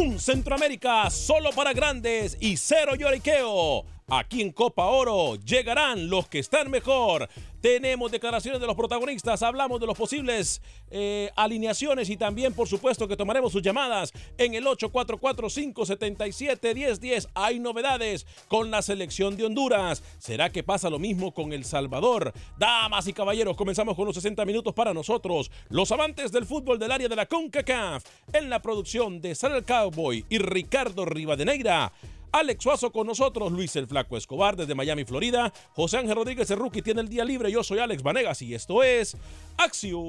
Acción Centroamérica, solo para grandes y cero lloriqueo. Aquí en Copa Oro llegarán los que están mejor. Tenemos declaraciones de los protagonistas, hablamos de los posibles eh, alineaciones y también, por supuesto, que tomaremos sus llamadas en el 844-577-1010. Hay novedades con la selección de Honduras. ¿Será que pasa lo mismo con El Salvador? Damas y caballeros, comenzamos con los 60 minutos para nosotros, los amantes del fútbol del área de la CONCACAF, en la producción de Sara el Cowboy y Ricardo Rivadeneira. Alex Suazo con nosotros, Luis el Flaco Escobar desde Miami, Florida. José Ángel Rodríguez Rookie tiene el día libre. Yo soy Alex Vanegas y esto es Acción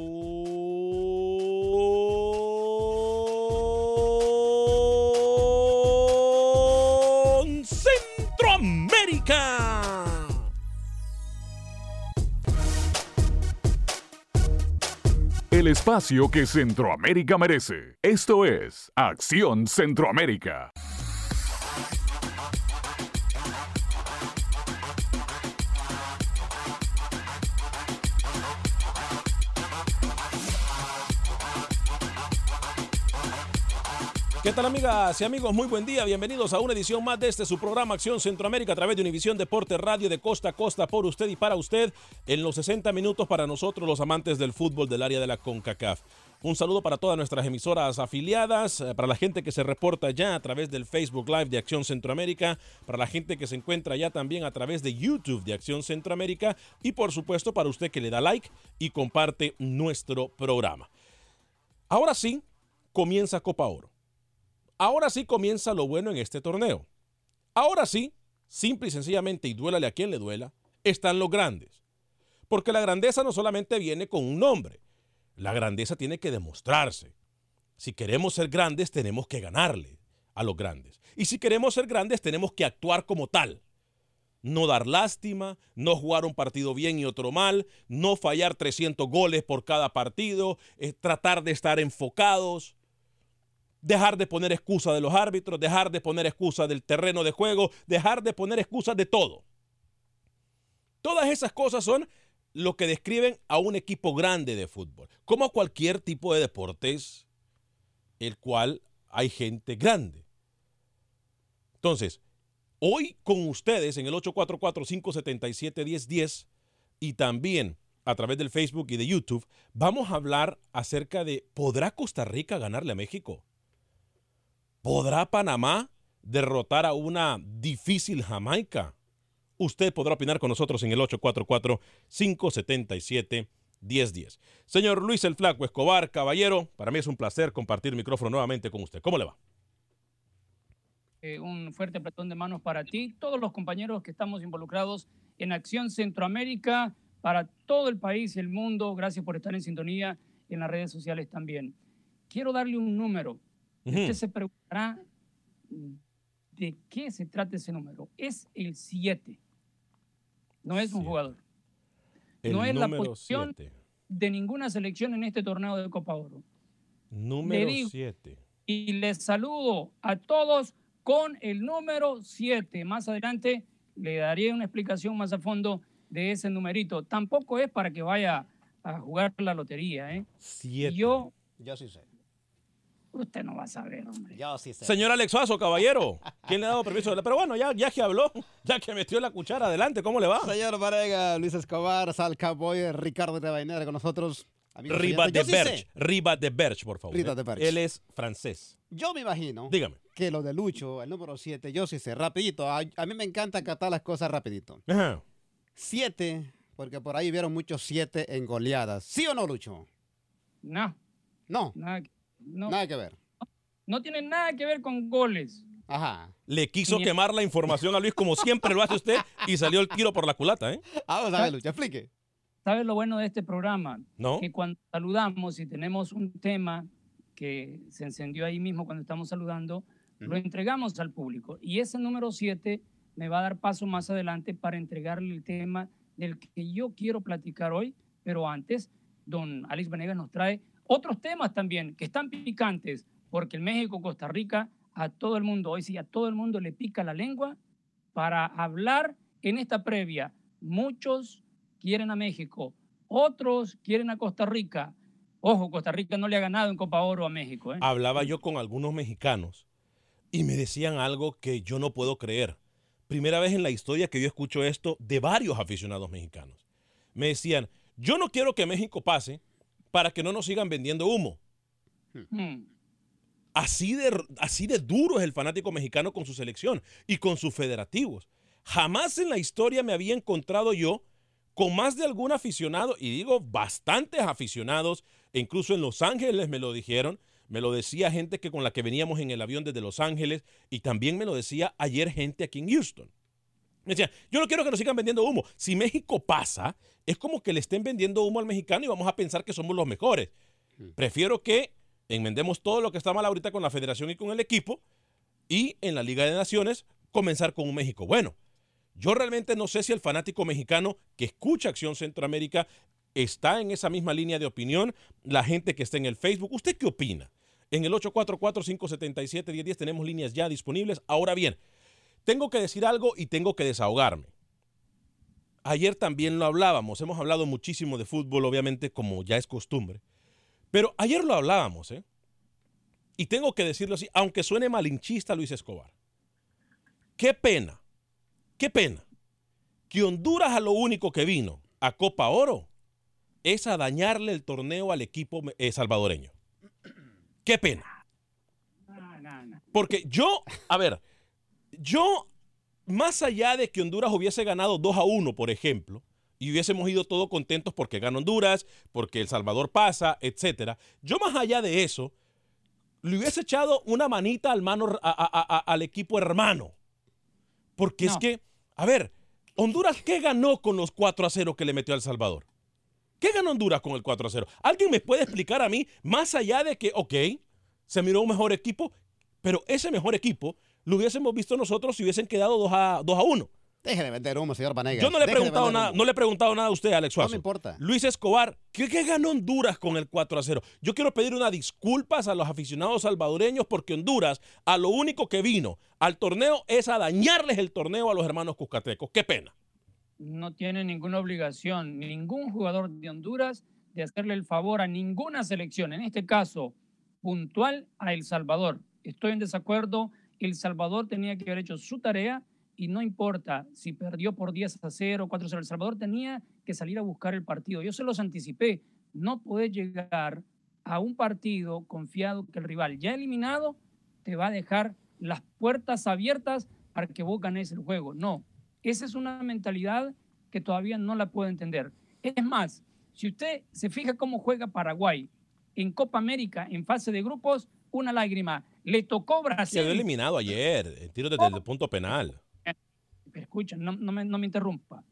Centroamérica. El espacio que Centroamérica merece. Esto es Acción Centroamérica. ¿Qué tal amigas y amigos? Muy buen día, bienvenidos a una edición más de este su programa Acción Centroamérica a través de Univisión Deporte Radio de costa a costa por usted y para usted en los 60 minutos para nosotros los amantes del fútbol del área de la CONCACAF. Un saludo para todas nuestras emisoras afiliadas, eh, para la gente que se reporta ya a través del Facebook Live de Acción Centroamérica, para la gente que se encuentra ya también a través de YouTube de Acción Centroamérica y por supuesto para usted que le da like y comparte nuestro programa. Ahora sí, comienza Copa Oro. Ahora sí comienza lo bueno en este torneo. Ahora sí, simple y sencillamente, y duélale a quien le duela, están los grandes. Porque la grandeza no solamente viene con un nombre, la grandeza tiene que demostrarse. Si queremos ser grandes, tenemos que ganarle a los grandes. Y si queremos ser grandes, tenemos que actuar como tal. No dar lástima, no jugar un partido bien y otro mal, no fallar 300 goles por cada partido, eh, tratar de estar enfocados dejar de poner excusa de los árbitros, dejar de poner excusa del terreno de juego, dejar de poner excusas de todo. Todas esas cosas son lo que describen a un equipo grande de fútbol, como a cualquier tipo de deportes, el cual hay gente grande. Entonces, Hoy con ustedes en el 844-577-1010 y también a través del Facebook y de YouTube, vamos a hablar acerca de ¿podrá Costa Rica ganarle a México? ¿Podrá Panamá derrotar a una difícil Jamaica? Usted podrá opinar con nosotros en el 844-577-1010. Señor Luis el Flaco Escobar, caballero, para mí es un placer compartir micrófono nuevamente con usted. ¿Cómo le va? Eh, un fuerte apretón de manos para ti, todos los compañeros que estamos involucrados en Acción Centroamérica, para todo el país y el mundo. Gracias por estar en sintonía en las redes sociales también. Quiero darle un número. Usted se preguntará de qué se trata ese número. Es el 7. No es un jugador. El no es la posición siete. de ninguna selección en este torneo de Copa Oro. Número digo- 7. Y les saludo a todos con el número 7. Más adelante le daré una explicación más a fondo de ese numerito. Tampoco es para que vaya a jugar la lotería, ¿eh? Siete. Yo, Yo sí sé. Usted no va a saber, hombre. Yo sí sé. Señor Alex Suazo, caballero, ¿quién le ha dado permiso? Pero bueno, ya, ya que habló, ya que metió la cuchara, adelante, ¿cómo le va? Señor Varega, Luis Escobar, Sal Cowboy, Ricardo de Bainera con nosotros. Amigos Riva de sí Berch. Riva de Berch, por favor. Riva ¿eh? de Berch. Él es francés. Yo me imagino Dígame. que lo de Lucho, el número 7, yo sí sé, rapidito. A, a mí me encanta catar las cosas rapidito. Ajá. 7, porque por ahí vieron muchos 7 en goleadas. ¿Sí o no, Lucho? No, No, que- no, nada que ver. no tiene nada que ver con goles. Ajá. Le quiso Ni- quemar la información a Luis como siempre lo hace usted y salió el tiro por la culata, ¿eh? Vamos a ver, Lucho, explique. ¿Sabes lo bueno de este programa? ¿No? Que cuando saludamos y tenemos un tema que se encendió ahí mismo cuando estamos saludando, lo entregamos al público. Y ese número 7 me va a dar paso más adelante para entregarle el tema del que yo quiero platicar hoy, pero antes, don Alex Venegas nos trae otros temas también que están picantes, porque el México-Costa Rica a todo el mundo, hoy sí, a todo el mundo le pica la lengua para hablar en esta previa. Muchos quieren a México, otros quieren a Costa Rica. Ojo, Costa Rica no le ha ganado en Copa Oro a México. ¿eh? Hablaba yo con algunos mexicanos y me decían algo que yo no puedo creer. Primera vez en la historia que yo escucho esto de varios aficionados mexicanos. Me decían, yo no quiero que México pase para que no nos sigan vendiendo humo. Hmm. Así de, así de duro es el fanático mexicano con su selección y con sus federativos. Jamás en la historia me había encontrado yo con más de algún aficionado, y digo bastantes aficionados, e incluso en Los Ángeles me lo dijeron, me lo decía gente que con la que veníamos en el avión desde Los Ángeles, y también me lo decía ayer gente aquí en Houston. Me yo no quiero que nos sigan vendiendo humo. Si México pasa, es como que le estén vendiendo humo al mexicano y vamos a pensar que somos los mejores. Prefiero que enmendemos todo lo que está mal ahorita con la federación y con el equipo y en la Liga de Naciones comenzar con un México bueno. Yo realmente no sé si el fanático mexicano que escucha Acción Centroamérica está en esa misma línea de opinión, la gente que está en el Facebook. ¿Usted qué opina? En el 844-577-1010 tenemos líneas ya disponibles. Ahora bien, tengo que decir algo y tengo que desahogarme. Ayer también lo hablábamos, hemos hablado muchísimo de fútbol, obviamente, como ya es costumbre. Pero ayer lo hablábamos, ¿eh? Y tengo que decirlo así, aunque suene malinchista Luis Escobar. Qué pena, qué pena que Honduras a lo único que vino a Copa Oro es a dañarle el torneo al equipo eh, salvadoreño. Qué pena. Porque yo, a ver, yo, más allá de que Honduras hubiese ganado 2 a 1, por ejemplo, y hubiésemos ido todos contentos porque gana Honduras, porque El Salvador pasa, etcétera, yo más allá de eso, le hubiese echado una manita al, mano, a- a- a- al equipo hermano. Porque es que, a ver, Honduras, ¿qué ganó con los 4 a 0 que le metió a El Salvador? ¿Qué ganó Honduras con el 4 a 0? ¿Alguien me puede explicar a mí, más allá de que, ok, se miró un mejor equipo, pero ese mejor equipo lo hubiésemos visto nosotros si hubiesen quedado 2 a, 2 a 1? Deje de vender humo, señor Vanegas. Yo no le he preguntado nada, humo. no le he preguntado nada a usted, Alex Suazo. No me importa. Luis Escobar, ¿qué, qué ganó Honduras con el 4 a 0? Yo quiero pedir unas disculpas a los aficionados salvadoreños porque Honduras a lo único que vino al torneo es a dañarles el torneo a los hermanos cuscatecos. Qué pena. no tiene ninguna obligación ningún jugador de Honduras de hacerle el favor a ninguna selección, en este caso puntual a El Salvador. Estoy en desacuerdo, El Salvador tenía que haber hecho su tarea y no importa si perdió por 10 a 0, 4 a 0, El Salvador tenía que salir a buscar el partido. Yo se los anticipé. No puedes llegar a un partido confiado que el rival ya eliminado te va a dejar las puertas abiertas para que vos ganes el juego. No, esa es una mentalidad que todavía no la puedo entender. Es más, si usted se fija cómo juega Paraguay en Copa América en fase de grupos, una lágrima. Le tocó Brasil. Se había eliminado ayer, en tiro desde el punto penal. Pero no me, no me interrumpa.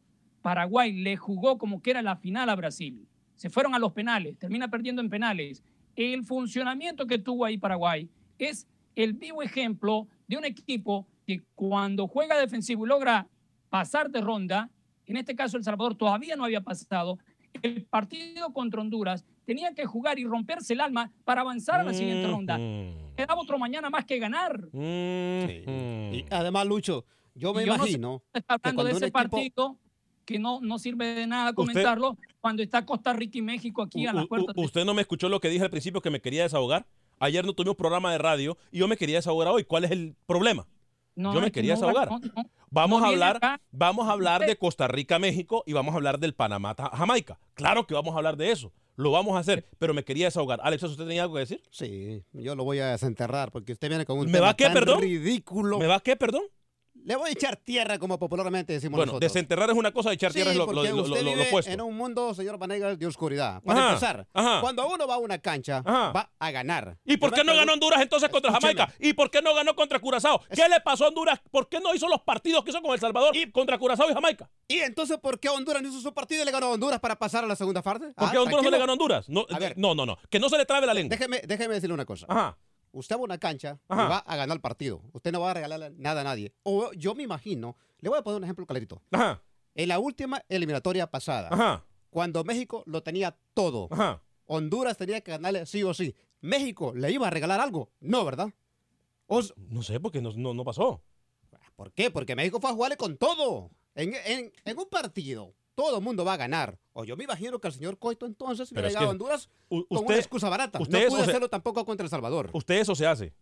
Paraguay le jugó como que era la final a Brasil. Se fueron a los penales, termina perdiendo en penales. El funcionamiento que tuvo ahí Paraguay es el vivo ejemplo de un equipo que cuando juega defensivo y logra pasar de ronda, en este caso El Salvador todavía no había pasado, el partido contra Honduras tenía que jugar y romperse el alma para avanzar a la siguiente ronda. Quedaba otro mañana más que ganar. Y además, Lucho, yo me yo no sé imagino. que hablando de cuando ese equipo- partido que no, no sirve de nada comentarlo cuando está Costa Rica y México aquí a las puertas. de- ¿Usted no me escuchó lo que dije al principio que me quería desahogar? Ayer no tuvimos programa de radio y yo me quería desahogar hoy. ¿Cuál es el problema? No, yo me quería no. Vamos no a hablar, vamos a hablar de Costa Rica, México y vamos a hablar del Panamá, Jamaica. Claro que vamos a hablar de eso. Lo vamos a hacer, pero me quería desahogar. Alex, ¿usted tenía algo que decir? Sí, yo lo voy a desenterrar porque usted viene con un ¿Me tema va qué, tan perdón? ridículo. ¿Me va qué, perdón? Le voy a echar tierra, como popularmente decimos Bueno, nosotros. desenterrar es una cosa y echar tierra es lo, lo, porque lo- lo- usted lo- lo vive opuesto. en un mundo, señor Vanegas, de oscuridad. Para Ajá, empezar, ajá. cuando uno va a una cancha, va a ganar. ¿Y por qué no ganó Honduras entonces contra Escúcheme. Jamaica? ¿Y por qué no ganó contra Curazao? ¿Qué le pasó a Honduras? ¿Por qué no hizo los partidos que hizo con El Salvador contra Curazao y Jamaica? ¿Y entonces por qué Honduras no hizo su partido y le ganó a Honduras para pasar a la segunda fase? ¿Por Ah, qué Honduras no le ganó a Honduras? No, A ver. no, no, no. Que no se le trabe la lengua. Déjeme, déjeme decirle una cosa. Ajá. Usted va a una cancha y va a ganar el partido. Usted no va a regalarle nada a nadie. O yo me imagino, le voy a poner un ejemplo clarito. Ajá. En la última eliminatoria pasada, Ajá. cuando México lo tenía todo, Ajá. Honduras tenía que ganarle sí o sí. ¿México le iba a regalar algo? No, ¿verdad? O No sé, porque no, no, no pasó. ¿Por qué? Porque México fue a jugarle con todo. En, en- en un partido, todo el mundo va a ganar. O yo me imagino que el señor Coito entonces es llegaba a Honduras con una excusa barata. usted no se- hacerlo tampoco contra El Salvador. Usted eso se hace.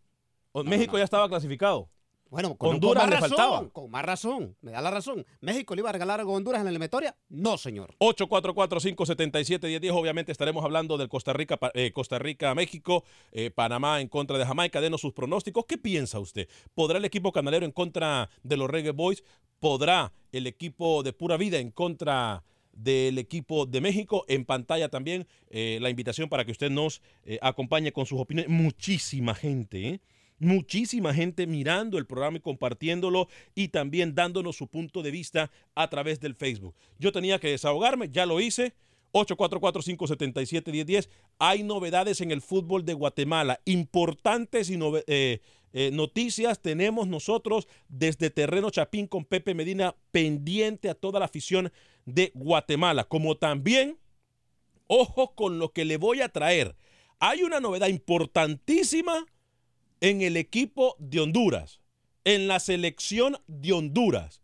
México ya estaba clasificado. Bueno, con, Honduras con le más razón, faltaba. Con más razón. Me da la razón. ¿México le iba a regalar algo a Honduras en la eliminatoria? No, señor. 844-577-1010. Obviamente estaremos hablando del Costa Rica, eh, Costa Rica, México, eh, Panamá en contra de Jamaica. Denos sus pronósticos. ¿Qué piensa usted? ¿Podrá el equipo canalero en contra de los Reggae Boys? ¿Podrá el equipo de Pura Vida en contra del equipo de México? En pantalla también eh, la invitación para que usted nos eh, acompañe con sus opiniones. Muchísima gente, ¿eh? Muchísima gente mirando el programa y compartiéndolo y también dándonos su punto de vista a través del Facebook. Yo tenía que desahogarme, ya lo hice. 844-577-1010. Hay novedades en el fútbol de Guatemala. Importantes y eh, eh, noticias tenemos nosotros desde Terreno Chapín con Pepe Medina pendiente a toda la afición de Guatemala. Como también, ojo con lo que le voy a traer. Hay una novedad importantísima en el equipo de Honduras, en la selección de Honduras.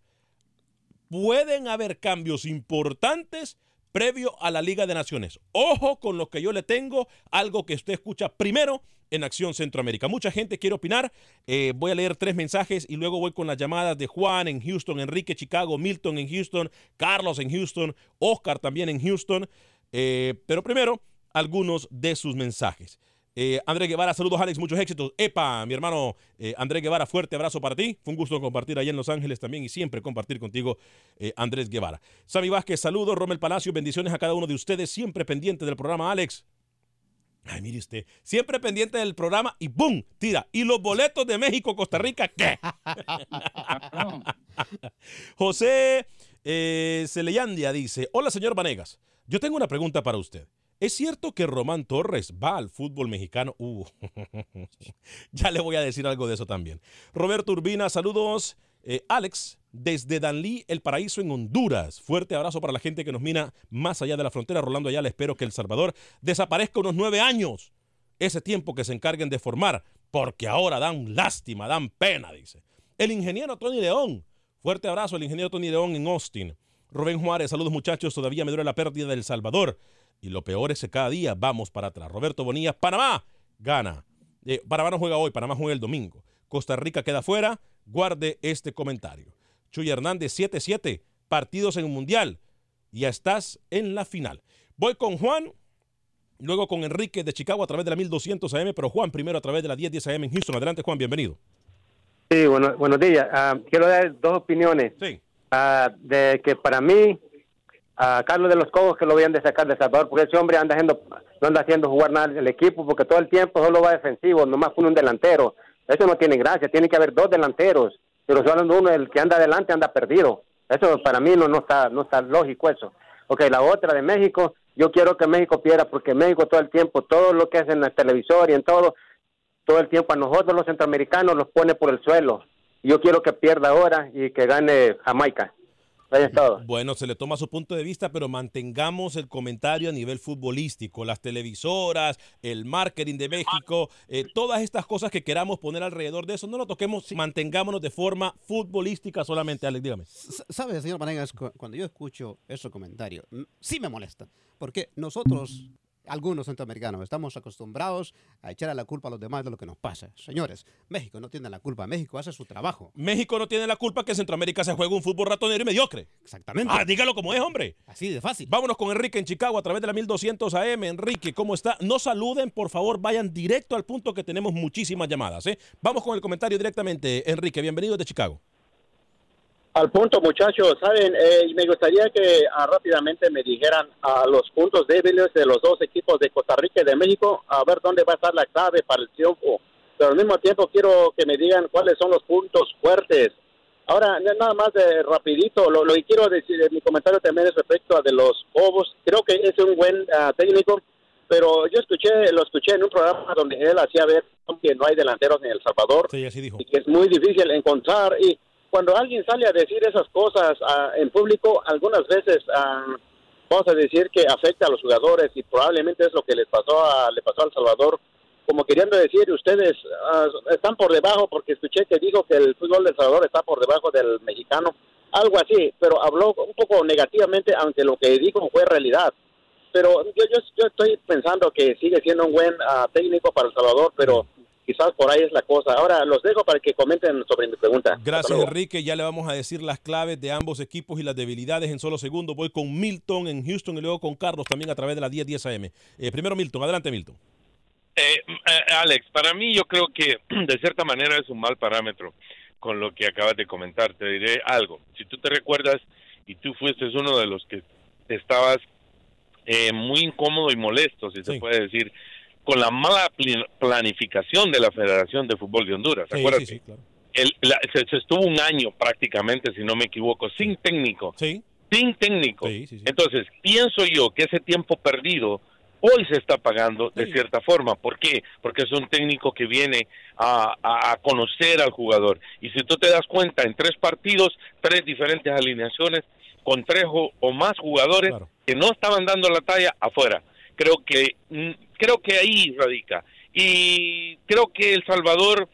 Pueden haber cambios importantes previo a la Liga de Naciones. Ojo con lo que yo le tengo, algo que usted escucha primero en Acción Centroamérica. Mucha gente quiere opinar. Eh, voy a leer tres mensajes y luego voy con las llamadas de Juan en Houston, Enrique Chicago, Milton en Houston, Carlos en Houston, Oscar también en Houston. Eh, pero primero, algunos de sus mensajes. Eh, Andrés Guevara, saludos Alex, muchos éxitos. Epa, mi hermano Andrés Guevara, fuerte abrazo para ti. Fue un gusto compartir allá en Los Ángeles también y siempre compartir contigo, Andrés Guevara. Sammy Vázquez, saludos. Romel Palacio, bendiciones a cada uno de ustedes, siempre pendiente del programa, Alex. Ay, mire usted, siempre pendiente del programa y ¡boom! Tira. ¿Y los boletos de México, Costa Rica, qué? José eh, Celeyandia dice, hola señor Vanegas, yo tengo una pregunta para usted. ¿Es cierto que Román Torres va al fútbol mexicano? Uh, ya le voy a decir algo de eso también. Roberto Urbina, saludos. Eh, Alex, desde Danlí, El Paraíso en Honduras. Fuerte abrazo para la gente que nos mira más allá de la frontera. Rolando Ayala, espero que El Salvador desaparezca unos nueve años. Ese tiempo que se encarguen de formar, porque ahora dan lástima, dan pena, dice. El ingeniero Tony León. Fuerte abrazo al ingeniero Tony León en Austin. Rubén Juárez, saludos muchachos. Todavía me duele la pérdida del Salvador. Y lo peor es que cada día vamos para atrás. Roberto Bonilla, Panamá gana. Eh, Panamá no juega hoy, Panamá juega el domingo. Costa Rica queda fuera. Guarde este comentario. Chuy Hernández, 7-7 partidos en el Mundial. Ya estás en la final. Voy con Juan, luego con Enrique de Chicago a través de la 1200 AM, pero Juan primero a través de la 1010 AM en Houston. Adelante, Juan, bienvenido. Sí, bueno, buenos días. Ah, quiero dar dos opiniones. Sí. Ah, de que para mí, a Carlos de los Cobos que lo habían de sacar de Salvador, porque ese hombre anda haciendo, no anda haciendo jugar nada el equipo, porque todo el tiempo solo va defensivo, nomás pone un delantero. Eso no tiene gracia, tiene que haber dos delanteros, pero solo uno, el que anda adelante, anda perdido. Eso para mí no, no, está, no está lógico eso. Ok, la otra de México, yo quiero que México pierda, porque México todo el tiempo, todo lo que hace en el televisor y en todo, todo el tiempo a nosotros los centroamericanos los pone por el suelo. Yo quiero que pierda ahora y que gane Jamaica. Ahí es todo. Bueno, se le toma su punto de vista, pero mantengamos el comentario a nivel futbolístico. Las televisoras, el marketing de México, eh, todas estas cosas que queramos poner alrededor de eso, no lo toquemos, mantengámonos de forma futbolística solamente. Alex, dígame. ¿Sabe, señor Vanegas, cu- cuando yo escucho esos comentarios, sí me molesta, porque nosotros, algunos centroamericanos, estamos acostumbrados a echar a la culpa a los demás de lo que nos pasa. Señores, México no tiene la culpa, México hace su trabajo. México no tiene la culpa que en Centroamérica se juegue un fútbol ratonero y mediocre. Exactamente. Ah, dígalo como es, hombre. Así de fácil. Vámonos con Enrique en Chicago a través de la 1200 AM. Enrique, ¿cómo está? No saluden, por favor, vayan directo al punto que tenemos muchísimas llamadas. ¿eh? Vamos con el comentario directamente. Enrique, bienvenido de Chicago. Al punto, muchachos, saben, Eh, y me gustaría que ah, rápidamente me dijeran a los puntos débiles de los dos equipos de Costa Rica y de México, a ver dónde va a estar la clave para el triunfo. Pero al mismo tiempo quiero que me digan cuáles son los puntos fuertes. Ahora, na- nada más de rapidito, lo, lo que quiero decir, en mi comentario también es respecto a de los Cobos. Creo que es un buen ah, técnico, pero yo escuché, lo escuché en un programa donde él hacía ver que no hay delanteros en El Salvador Sí, así dijo. y que es muy difícil encontrar. Y cuando alguien sale a decir esas cosas ah, en público, algunas veces ah, vamos a decir que afecta a los jugadores y probablemente es lo que les pasó a, le pasó a El Salvador. Como queriendo decir, ustedes ah, están por debajo, porque escuché que dijo que el fútbol de El Salvador está por debajo del mexicano, algo así, pero habló un poco negativamente, aunque lo que dijo fue realidad. Pero yo, yo, yo estoy pensando que sigue siendo un buen técnico para El Salvador, pero quizás por ahí es la cosa. Ahora los dejo para que comenten sobre mi pregunta. Gracias. Enrique. Ya le vamos a decir las claves de ambos equipos y las debilidades en solo segundos. Voy con Milton en Houston y luego con Carlos también a través de la 1010 AM. Eh, primero Milton, adelante Milton. Eh, eh, Alex, para mí yo creo que de cierta manera es un mal parámetro con lo que acabas de comentar. Te diré algo. Si tú te recuerdas y tú fuiste uno de los que estabas eh, muy incómodo y molesto, si se puede decir, con la mala planificación de la Federación de Fútbol de Honduras. Sí, Acuérdate, sí, sí, claro. el- la- se, se estuvo un año prácticamente, si no me equivoco, sin técnico. Sin técnico. Entonces, pienso yo que ese tiempo perdido hoy se está pagando de cierta forma. ¿Por qué? Porque es un técnico que viene a, a- conocer al jugador. Y si tú te das cuenta, en tres partidos, tres diferentes alineaciones, con tres o, o más jugadores que no estaban dando la talla afuera. Creo que, mm, creo que ahí radica. Y creo que El Salvador,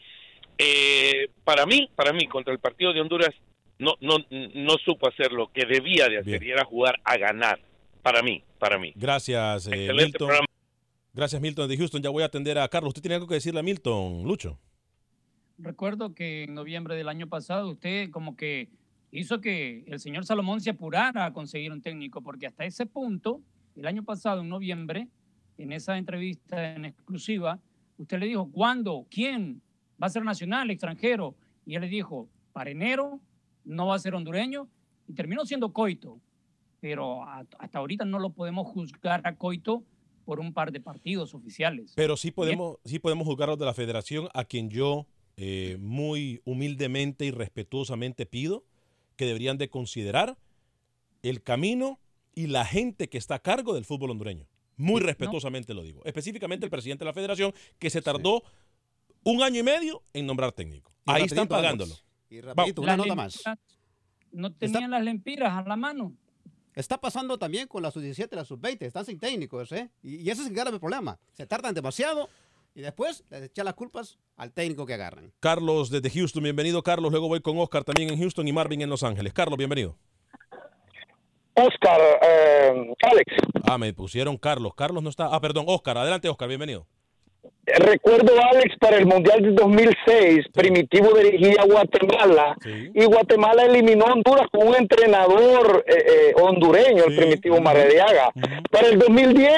eh, para mí, para mí, contra el partido de Honduras, no, no, no supo hacer lo que debía de hacer y era jugar a ganar. Para mí, para mí. Gracias, eh, Excelente Milton. programa. Gracias, Milton de Houston. Ya voy a atender a Carlos. ¿Usted tiene algo que decirle a Milton, Lucho? Recuerdo que en noviembre del año pasado usted como que hizo que el señor Salomón se apurara a conseguir un técnico, porque hasta ese punto, el año pasado, en noviembre, en esa entrevista en exclusiva, usted le dijo, ¿cuándo? ¿Quién? ¿Va a ser nacional, extranjero? Y él le dijo, para enero no va a ser hondureño, y terminó siendo Coito. Pero hasta ahorita no lo podemos juzgar a Coito por un par de partidos oficiales. Pero sí podemos, sí podemos de la federación, a quien yo eh, muy humildemente y respetuosamente pido que deberían de considerar el camino y la gente que está a cargo del fútbol hondureño. Muy respetuosamente lo digo. Específicamente el presidente de la federación, que se tardó un año y medio en nombrar técnico. Y Ahí están pagándolo. Alex, Y rapidito, una nota más. No tenían las lempiras a la mano. Está pasando también con la sub-17 y la sub-20. Están sin técnicos, ¿eh? Y, y ese es el grave problema. Se tardan demasiado y después les echan las culpas al técnico que agarran. Carlos desde Houston, bienvenido Carlos. Luego voy con Oscar también en Houston y Marvin en Los Ángeles. Carlos, bienvenido. Oscar, eh, Alex, Ah, me pusieron Carlos. Carlos no está. Ah, perdón, Oscar. Adelante, Oscar, bienvenido. Recuerdo, Alex, para el Mundial de 2006, Primitivo dirigía a Guatemala y Guatemala eliminó a Honduras con un entrenador eh, eh, hondureño, el Primitivo Marrediaga. Para el 2010,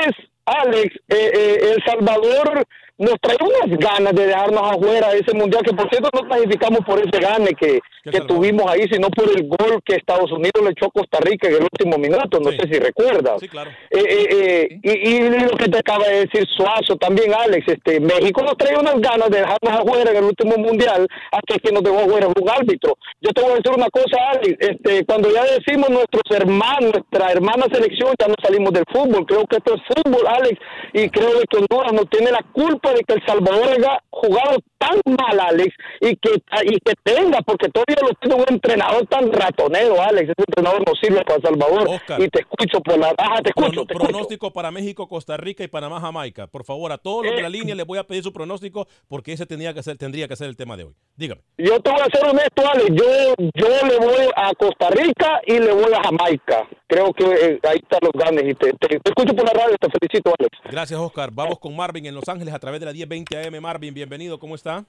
Alex, eh, eh, El Salvador nos trae unas ganas de dejarnos afuera de ese mundial, que por cierto no clasificamos por ese gane que, que tuvimos ahí, sino por el gol que Estados Unidos le echó a Costa Rica en el último minuto, no sé si recuerdas. Sí, claro. Eh, eh, eh, y, y lo que te acaba de decir Suazo también, Alex, este México nos trae unas ganas de dejarnos afuera en el último mundial hasta que nos dejó afuera un árbitro. Yo te voy a decir una cosa, Alex, este, cuando ya decimos nuestros hermanos, nuestra hermana selección, ya no salimos del fútbol, creo que esto es fútbol, Alex, y creo que Honduras no tiene la culpa de que El Salvador haya jugado tan mal, Alex, y que, y que tenga, porque todavía lo tiene un entrenador tan ratonero, Alex, ese entrenador no sirve para Salvador, y te escucho por la baja, te escucho, te escucho. Pronóstico para México, Costa Rica y Panamá, Jamaica. Por favor, a todos los de la Eh, línea les voy a pedir su pronóstico porque ese tendría que ser, tendría que ser el tema de hoy. Dígame. Yo te voy a ser honesto, Alex. Yo, yo le voy a Costa Rica y le voy a Jamaica. Creo que eh, ahí están los ganes. Y te, te- te escucho por la radio. Te felicito, Alex. Gracias, Oscar. Vamos con Marvin en Los Ángeles a través de la 1020 AM. Marvin, bienvenido. ¿Cómo está?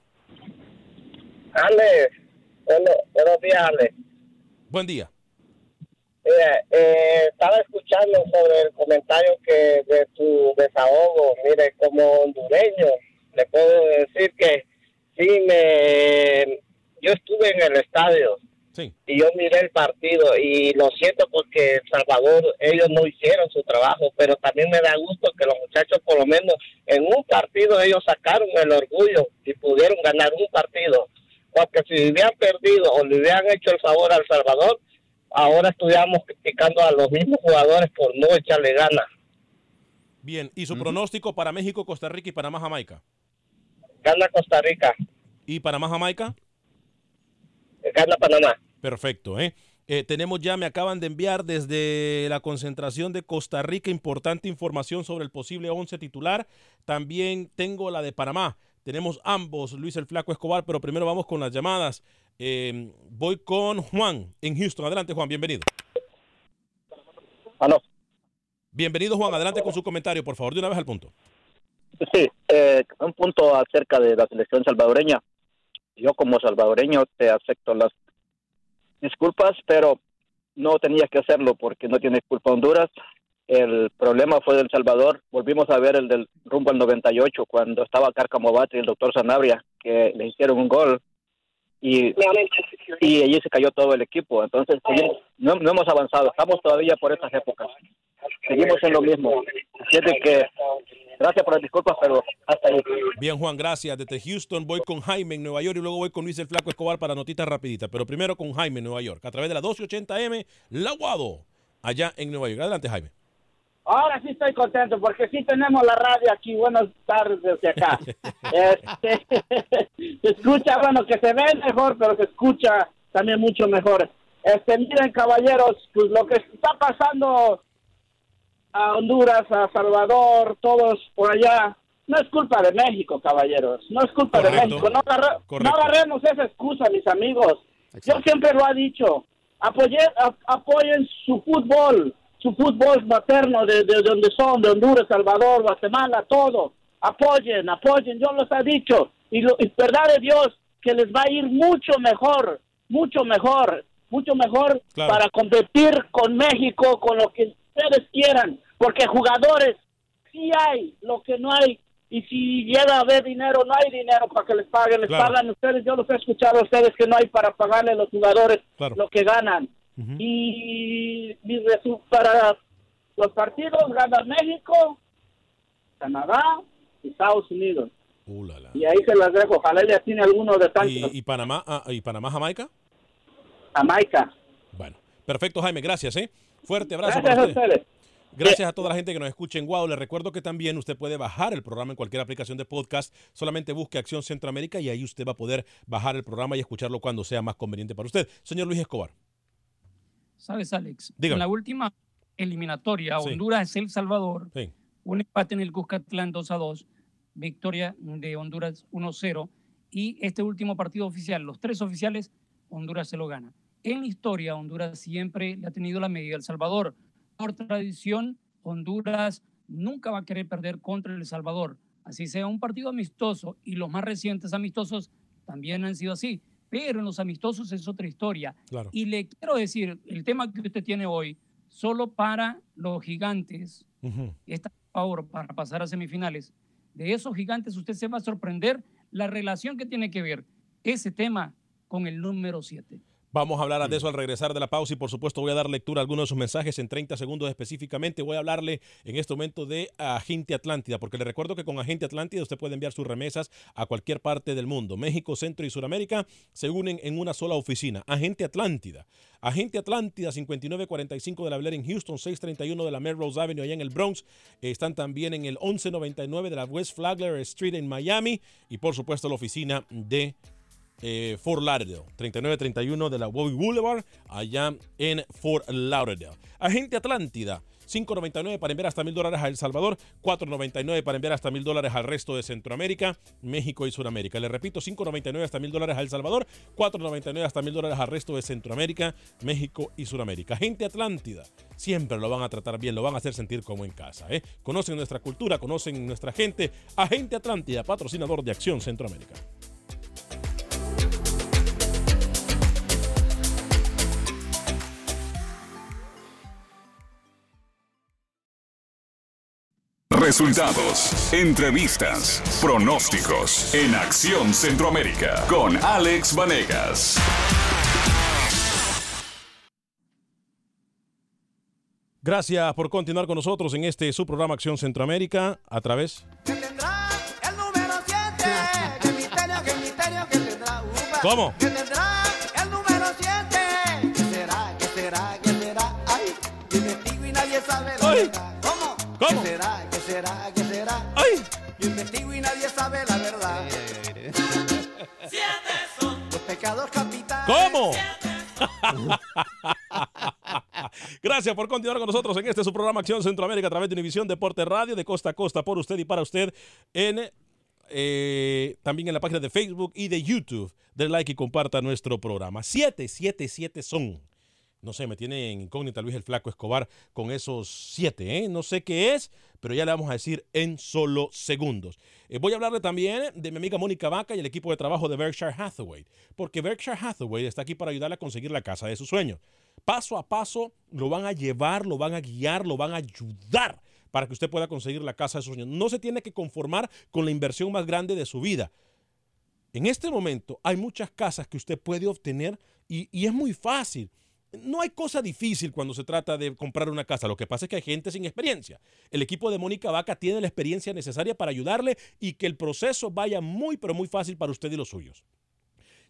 Ale, bueno, buenos días, Ale. Buen día. Mira, eh, estaba escuchando sobre el comentario que de tu desahogo. Mire, como hondureño, le puedo decir que sí me... Yo estuve en el estadio y yo miré el partido y lo siento porque El Salvador, ellos no hicieron su trabajo, pero también me da gusto que los muchachos por lo menos en un partido ellos sacaron el orgullo y pudieron ganar un partido. Porque si hubieran perdido o le hubieran hecho el favor al Salvador, ahora estuviéramos criticando a los mismos jugadores por no echarle ganas. Bien. ¿Y su pronóstico para México, Costa Rica y Panamá, Jamaica? Gana Costa Rica, ¿Y Panamá, Jamaica? Gana Panamá. Perfecto, ¿eh? Eh, tenemos ya, me acaban de enviar desde la concentración de Costa Rica importante información sobre el posible 11 titular. También tengo la de Panamá. Tenemos ambos, Luis el Flaco Escobar, pero primero vamos con las llamadas. Eh, voy con Juan en Houston. Adelante, Juan, bienvenido. Aló. Bienvenido, Juan. Adelante con su comentario, por favor, de una vez al punto. Sí, eh, un punto acerca de la selección salvadoreña. Yo como salvadoreño te acepto las disculpas, pero no tenías que hacerlo porque no tiene culpa Honduras. El problema fue del Salvador. Volvimos a ver el del rumbo al 98 cuando estaba Carcamobate y el doctor Sanabria que le hicieron un gol y, y allí se cayó todo el equipo. Entonces seguimos- no, no hemos avanzado. Estamos todavía por estas épocas. Seguimos en lo mismo. Así es de que gracias por las disculpas, pero hasta ahí. Bien, Juan, gracias. Desde Houston voy con Jaime en Nueva York y luego voy con Luis el Flaco Escobar para notitas rapiditas. Pero primero con Jaime en Nueva York, a través de la 1280M, La Guado, allá en Nueva York. Adelante, Jaime. Ahora sí estoy contento porque sí tenemos la radio aquí. Buenas tardes desde acá. Este, se escucha, bueno, que se ve mejor, pero se escucha también mucho mejor. Este, miren, caballeros, pues lo que está pasando a Honduras, a Salvador, todos por allá, no es culpa de México, caballeros. No es culpa de. México. No, agarra- no agarremos esa excusa, mis amigos. Yo siempre lo he dicho. Apoye- a- apoyen su fútbol, su fútbol materno de, de donde son, de Honduras, Salvador, Guatemala, todo. Apoyen, apoyen, yo los he dicho. Y, lo, y verdad de Dios que les va a ir mucho mejor, mucho mejor, mucho mejor Claro. para competir con México, con lo que ustedes quieran. Porque jugadores sí hay, lo que no hay. Y si llega a haber dinero, no hay dinero para que les paguen. Les Claro. pagan ustedes. Yo los he escuchado a ustedes que no hay para pagarle a los jugadores Claro. lo que ganan. Y, y resu- para los partidos gana México, Canadá y Estados Unidos. Y ahí se las dejo. Ojalá ya tiene alguno de tantos. ¿Y, y Panamá, ah, y Panamá, Jamaica? Jamaica. Perfecto, Jaime, gracias, ¿eh? Fuerte abrazo Gracias para a ustedes. Gracias a toda la gente que nos escucha en Guau. Les recuerdo que también usted puede bajar el programa en cualquier aplicación de podcast. Solamente busque Acción Centroamérica y ahí usted va a poder bajar el programa y escucharlo cuando sea más conveniente para usted. Señor Luis Escobar. ¿Sabes, Alex? Dígame. En la última eliminatoria, Sí. Honduras, El Salvador, Sí. un empate en el Cuscatlán 2 a 2, victoria de Honduras 1-0 y este último partido oficial, los tres oficiales, Honduras se lo gana. En la historia, Honduras siempre le ha tenido la medida El Salvador. Por tradición, Honduras nunca va a querer perder contra El Salvador. así sea un partido amistoso, y los más recientes amistosos también han sido así, pero en los amistosos es otra historia. Y le quiero decir, el tema que usted tiene hoy, solo para los gigantes, está a favor para pasar a semifinales. De esos gigantes usted se va a sorprender la relación que tiene que ver ese tema con el número 7. Vamos a hablar de eso al regresar de la pausa y por supuesto voy a dar lectura a algunos de sus mensajes en 30 segundos específicamente. Voy a hablarle en este momento de Agente Atlántida, porque le recuerdo que con Agente Atlántida usted puede enviar sus remesas a cualquier parte del mundo. México, Centro y Sudamérica se unen en una sola oficina. Agente Atlántida. Agente Atlántida 5945 de la Blair en Houston, 631 de la Melrose Avenue allá en el Bronx. Están también en el 1199 de la West Flagler Street en Miami y por supuesto la oficina de eh, Fort Lauderdale, 3931 de la Bobby Boulevard, allá en Fort Lauderdale. Agente Atlántida, 5.99 para enviar hasta mil dólares a El Salvador, 4.99 para enviar hasta mil dólares al resto de Centroamérica, México y Sudamérica. Le repito, 5.99 hasta mil dólares a El Salvador, 4.99 hasta mil dólares al resto de Centroamérica, México y Sudamérica. Agente Atlántida, siempre lo van a tratar bien, lo van a hacer sentir como en casa. ¿eh? Conocen nuestra cultura, conocen nuestra gente. Agente Atlántida, patrocinador de Acción Centroamérica. Resultados, entrevistas, pronósticos en Acción Centroamérica con Alex Vanegas. Gracias por continuar con nosotros en este su programa Acción Centroamérica a través. ¿Cómo? el número 7. ¿Qué será? ¿Qué será? ¿Qué será? Ay, investigo y nadie sabe la verdad. ¿Cómo? ¿Cómo? ¿Qué será? ¿Qué será? Ay, yo investigo y nadie sabe la verdad. Siete son los pecados capitales. ¿Cómo? Gracias por continuar con nosotros en este su programa Acción Centroamérica a través de Univisión Deporte Radio de costa a costa por usted y para usted en eh, también en la página de Facebook y de YouTube. Den like y comparta nuestro programa. Siete, siete, siete son. No sé, me tiene en incógnita Luis el Flaco Escobar con esos siete. ¿eh? No sé qué es, pero ya le vamos a decir en solo segundos. Eh, voy a hablarle también de mi amiga Mónica Vaca y el equipo de trabajo de Berkshire Hathaway, porque Berkshire Hathaway está aquí para ayudarle a conseguir la casa de sus sueños. Paso a paso lo van a llevar, lo van a guiar, lo van a ayudar para que usted pueda conseguir la casa de sus sueños. No se tiene que conformar con la inversión más grande de su vida. En este momento hay muchas casas que usted puede obtener y, y es muy fácil. No hay cosa difícil cuando se trata de comprar una casa. Lo que pasa es que hay gente sin experiencia. El equipo de Mónica Vaca tiene la experiencia necesaria para ayudarle y que el proceso vaya muy, pero muy fácil para usted y los suyos.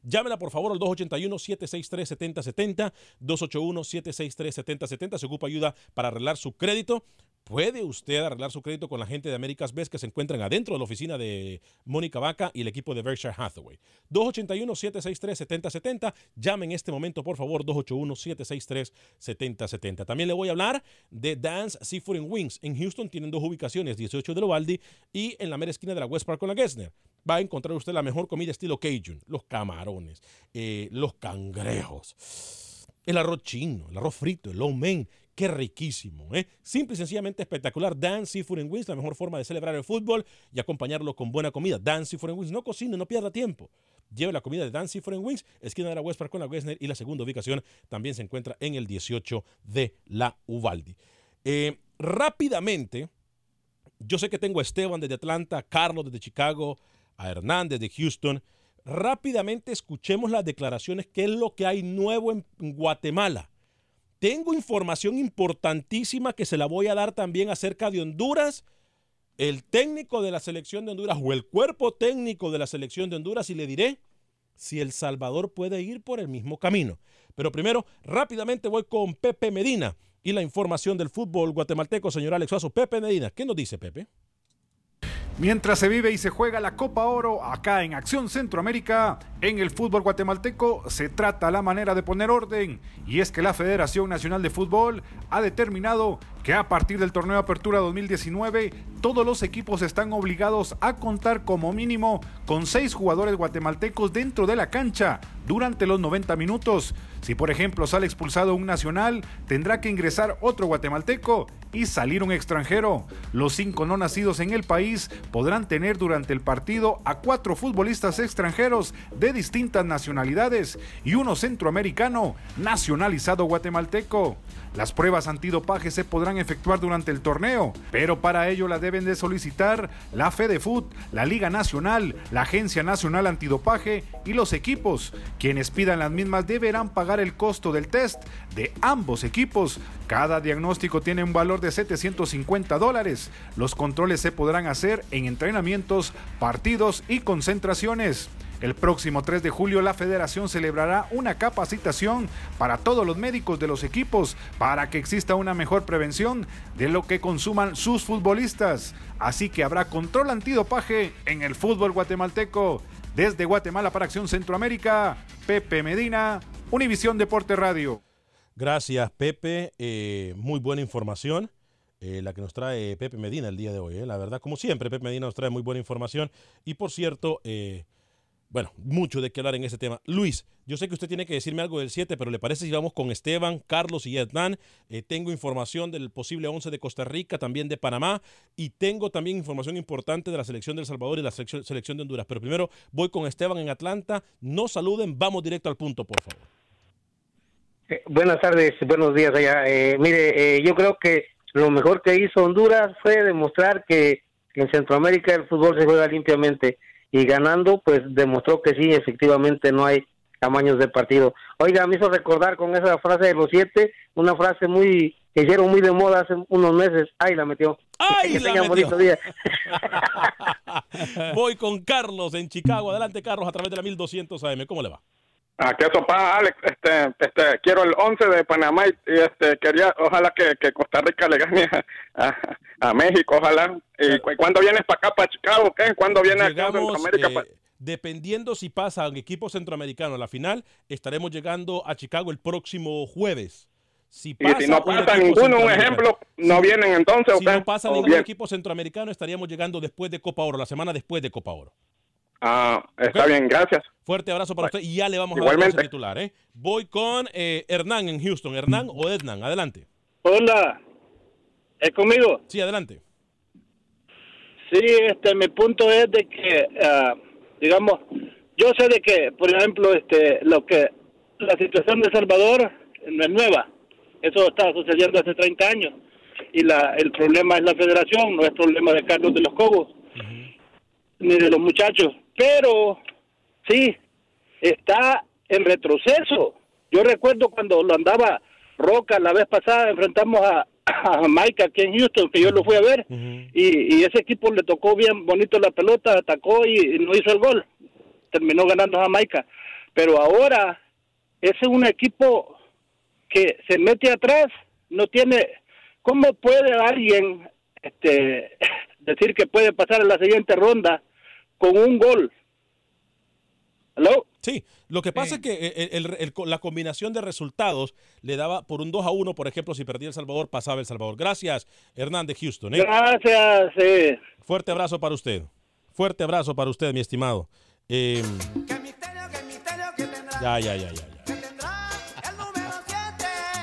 Llámela por favor al 281-763-7070, 281-763-7070. Se ocupa ayuda para arreglar su crédito. Puede usted arreglar su crédito con la gente de Américas Best que se encuentran adentro de la oficina de Mónica Vaca y el equipo de Berkshire Hathaway. 281-763-7070. Llame en este momento, por favor, 281-763-7070. También le voy a hablar de Dance Seafood and Wings. En Houston tienen dos ubicaciones, 18 de Lovaldi y en la mera esquina de la West Park con la Gessner. Va a encontrar usted la mejor comida estilo Cajun, los camarones, eh, los cangrejos, el arroz chino, el arroz frito, el lo mein. Qué riquísimo, ¿eh? Simple y sencillamente espectacular. Dance Seafood and Wings, la mejor forma de celebrar el fútbol y acompañarlo con buena comida. Dance Seafood and Wings, no cocine, no pierda tiempo. Lleve la comida de Dance Seafood and Wings, esquina de la West Park con la Westner y la segunda ubicación también se encuentra en el 18 de la Uvaldi. Eh, rápidamente, yo sé que tengo a Esteban desde Atlanta, a Carlos desde Chicago, a Hernández de Houston. Rápidamente escuchemos las declaraciones, qué es lo que hay nuevo en Guatemala. Tengo información importantísima que se la voy a dar también acerca de Honduras, el técnico de la selección de Honduras o el cuerpo técnico de la selección de Honduras y le diré si El Salvador puede ir por el mismo camino. Pero primero, rápidamente voy con Pepe Medina y la información del fútbol guatemalteco, señor Alex. Pepe Medina, ¿qué nos dice Pepe? Mientras se vive y se juega la Copa Oro acá en Acción Centroamérica, en el fútbol guatemalteco se trata la manera de poner orden. Y es que la Federación Nacional de Fútbol ha determinado que a partir del torneo de Apertura 2019 todos los equipos están obligados a contar como mínimo con seis jugadores guatemaltecos dentro de la cancha durante los 90 minutos. Si por ejemplo sale expulsado un nacional, tendrá que ingresar otro guatemalteco y salir un extranjero. Los cinco no nacidos en el país podrán tener durante el partido a cuatro futbolistas extranjeros de distintas nacionalidades y uno centroamericano nacionalizado guatemalteco. Las pruebas antidopaje se podrán efectuar durante el torneo, pero para ello la deben de solicitar la FedeFoot, la Liga Nacional, la Agencia Nacional Antidopaje y los equipos. Quienes pidan las mismas deberán pagar el costo del test de ambos equipos. Cada diagnóstico tiene un valor de 750 dólares. Los controles se podrán hacer en entrenamientos, partidos y concentraciones. El próximo 3 de julio la federación celebrará una capacitación para todos los médicos de los equipos para que exista una mejor prevención de lo que consuman sus futbolistas. Así que habrá control antidopaje en el fútbol guatemalteco. Desde Guatemala para Acción Centroamérica, Pepe Medina, Univisión Deporte Radio. Gracias, Pepe. Eh, muy buena información. Eh, la que nos trae Pepe Medina el día de hoy. Eh. La verdad, como siempre, Pepe Medina nos trae muy buena información. Y por cierto, bueno, mucho de qué hablar en ese tema. Luis, yo sé que usted tiene que decirme algo del 7, pero ¿le parece si vamos con Esteban, Carlos y Hernán? Eh, tengo información del posible 11 de Costa Rica, también de Panamá, y tengo también información importante de la selección de El Salvador y la selección, de Honduras. Pero primero voy con Esteban en Atlanta. No saluden, vamos directo al punto, por favor. Eh, buenas tardes, buenos días allá. Eh, mire, yo creo que lo mejor que hizo Honduras fue demostrar que en Centroamérica el fútbol se juega limpiamente y ganando, pues demostró que sí, efectivamente no hay tamaños de partido. Oiga, me hizo recordar con esa frase de los siete, una frase muy que hicieron muy de moda hace unos meses. ¡Ay, la metió! ¡Ay, la metió! Día. Voy con Carlos en Chicago. Adelante, Carlos, a través de la 1200 AM. ¿Cómo le va? Ah, qué sopa, Alex. Este, este, quiero el 11 de Panamá y este, quería, ojalá que, que Costa Rica le gane a, a, México, ojalá. ¿Y cuándo vienes para acá, para Chicago? ¿Qué? ¿Cuándo vienes acá a Centroamérica? Eh, dependiendo si pasa un equipo centroamericano a la final, estaremos llegando a Chicago el próximo jueves. Si y si no pasa ninguno, un ejemplo, no vienen entonces. Si no pasa ningún equipo centroamericano, estaríamos llegando después de Copa Oro, la semana después de Copa Oro. Ah, está bien, gracias. Fuerte abrazo para usted y ya le vamos a dar el titular. ¿eh? Voy con eh, Hernán en Houston. Hernán o Ednan, adelante. Hola, ¿es conmigo? Sí, adelante. Sí, este, mi punto es de que, ah, digamos, yo sé de que, por ejemplo, este, lo que la situación de Salvador no es nueva. Eso está sucediendo hace 30 años. Y la, el problema es la federación, no es problema de Carlos de los Cobos, ni de los muchachos pero sí, está en retroceso. Yo recuerdo cuando lo andaba Roca la vez pasada, enfrentamos a, a Mike aquí en Houston, que yo lo fui a ver, y, ese equipo le tocó bien bonito la pelota, atacó y, no hizo el gol. Terminó ganando a Jamaica. Pero ahora, ese es un equipo que se mete atrás, no tiene... ¿Cómo puede alguien este, decir que puede pasar a la siguiente ronda con un gol. ¿Hello? Sí, lo que pasa es que eh, la combinación de resultados le daba por un 2 a 1, por ejemplo, si perdía El Salvador, pasaba El Salvador. Gracias, Hernán de Houston. ¿eh? Gracias. Sí. Fuerte abrazo para usted. Fuerte abrazo para usted, mi estimado. Eh, ya, ya, ya, ya.